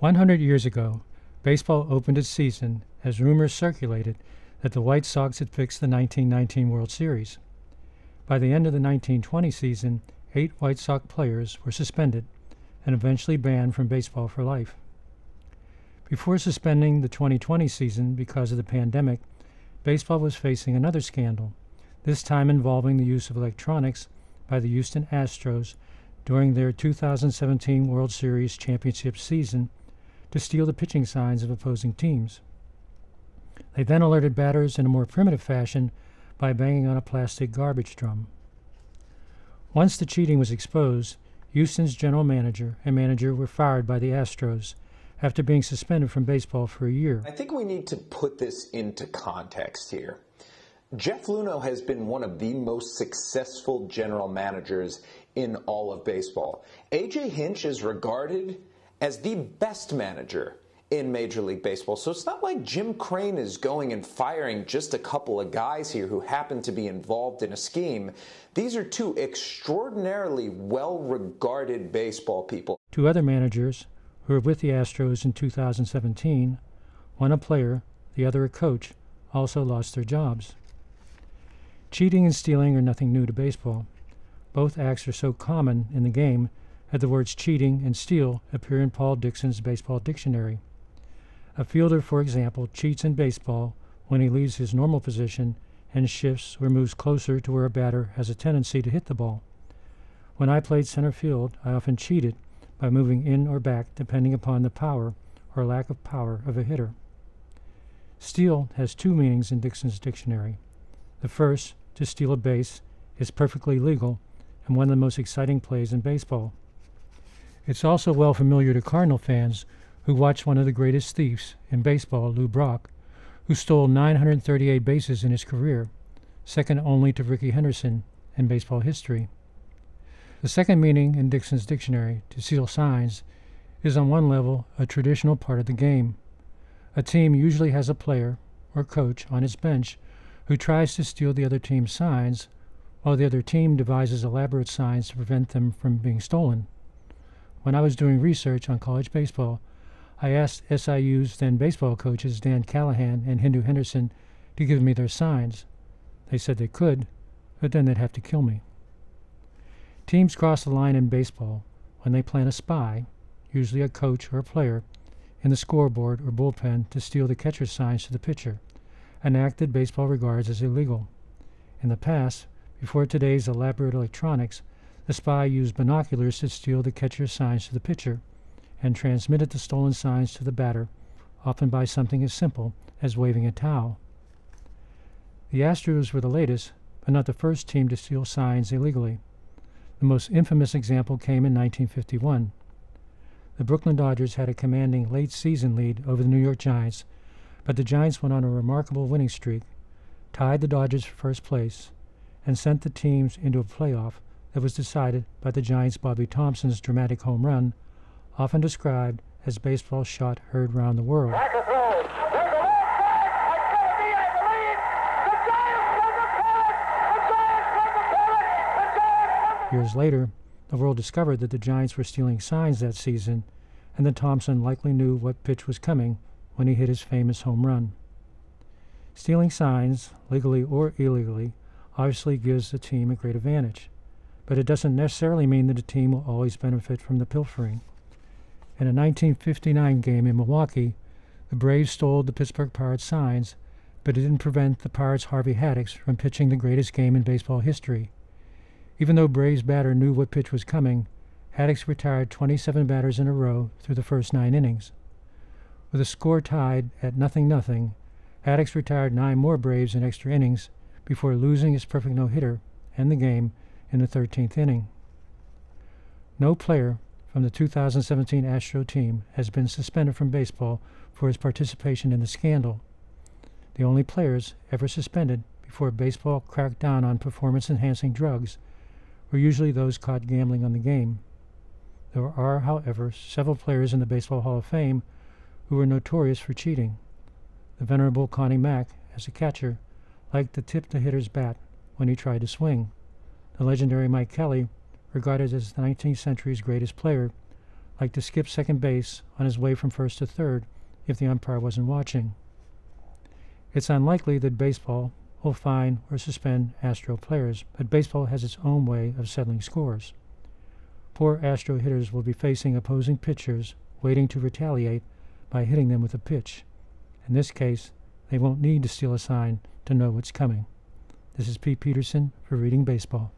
100 years ago, baseball opened its season as rumors circulated that the White Sox had fixed the 1919 World Series. By the end of the 1920 season, eight White Sox players were suspended and eventually banned from baseball for life. Before suspending the 2020 season because of the pandemic, baseball was facing another scandal, this time involving the use of electronics by the Houston Astros during their 2017 World Series championship season to steal the pitching signs of opposing teams. They then alerted batters in a more primitive fashion by banging on a plastic garbage drum. Once the cheating was exposed, Houston's general manager and manager were fired by the Astros after being suspended from baseball for a year. I think we need to put this into context here. Jeff Luhnow has been one of the most successful general managers in all of baseball. AJ Hinch is regarded as the best manager in Major League Baseball. So it's not like Jim Crane is going and firing just a couple of guys here who happen to be involved in a scheme. These are two extraordinarily well regarded baseball people. Two other managers who were with the Astros in 2017, one a player, the other a coach, also lost their jobs. Cheating and stealing are nothing new to baseball. Both acts are so common in the game that the words cheating and steal appear in Paul Dickson's baseball dictionary. A fielder, for example, cheats in baseball when he leaves his normal position and shifts or moves closer to where a batter has a tendency to hit the ball. When I played center field, I often cheated by moving in or back depending upon the power or lack of power of a hitter. Steal has two meanings in Dixon's dictionary. The first, to steal a base, is perfectly legal and one of the most exciting plays in baseball. It's also well familiar to Cardinal fans who watched one of the greatest thieves in baseball, Lou Brock, who stole 938 bases in his career, second only to Rickey Henderson in baseball history. The second meaning in Dickson's dictionary, to steal signs, is on one level a traditional part of the game. A team usually has a player or coach on its bench who tries to steal the other team's signs, while the other team devises elaborate signs to prevent them from being stolen. When I was doing research on college baseball, I asked SIU's then baseball coaches, Dan Callahan and Hindu Henderson, to give me their signs. They said they could, but then they'd have to kill me. Teams cross the line in baseball when they plant a spy, usually a coach or a player, in the scoreboard or bullpen to steal the catcher's signs to the pitcher, an act that baseball regards as illegal. In the past, before today's elaborate electronics, the spy used binoculars to steal the catcher's signs to the pitcher and transmitted the stolen signs to the batter, often by something as simple as waving a towel. The Astros were the latest, but not the first team to steal signs illegally. The most infamous example came in 1951. The Brooklyn Dodgers had a commanding late season lead over the New York Giants, but the Giants went on a remarkable winning streak, tied the Dodgers for first place, and sent the teams into a playoff that was decided by the Giants' Bobby Thomson's dramatic home run often described as baseball shot heard round the world. Years later, the world discovered that the Giants were stealing signs that season, and that Thomson likely knew what pitch was coming when he hit his famous home run. Stealing signs, legally or illegally, obviously gives the team a great advantage, but it doesn't necessarily mean that a team will always benefit from the pilfering. In a 1959 game in Milwaukee, the Braves stole the Pittsburgh Pirates signs, but it didn't prevent the Pirates' Harvey Haddix from pitching the greatest game in baseball history. Even though Braves batter knew what pitch was coming, Haddix retired 27 batters in a row through the first nine innings. With the score tied at nothing nothing, Haddix retired nine more Braves in extra innings before losing his perfect no-hitter and the game in the 13th inning. No player from the 2017 Astro team has been suspended from baseball for his participation in the scandal. The only players ever suspended before baseball cracked down on performance enhancing drugs were usually those caught gambling on the game. There are, however, several players in the Baseball Hall of Fame who were notorious for cheating. The venerable Connie Mack, as a catcher, liked to tip the hitter's bat when he tried to swing. The legendary Mike Kelly regarded as the 19th century's greatest player, liked to skip second base on his way from first to third if the umpire wasn't watching. It's unlikely that baseball will fine or suspend Astro players, but baseball has its own way of settling scores. Poor Astro hitters will be facing opposing pitchers waiting to retaliate by hitting them with a pitch. In this case, they won't need to steal a sign to know what's coming. This is Pete Peterson for Reading Baseball.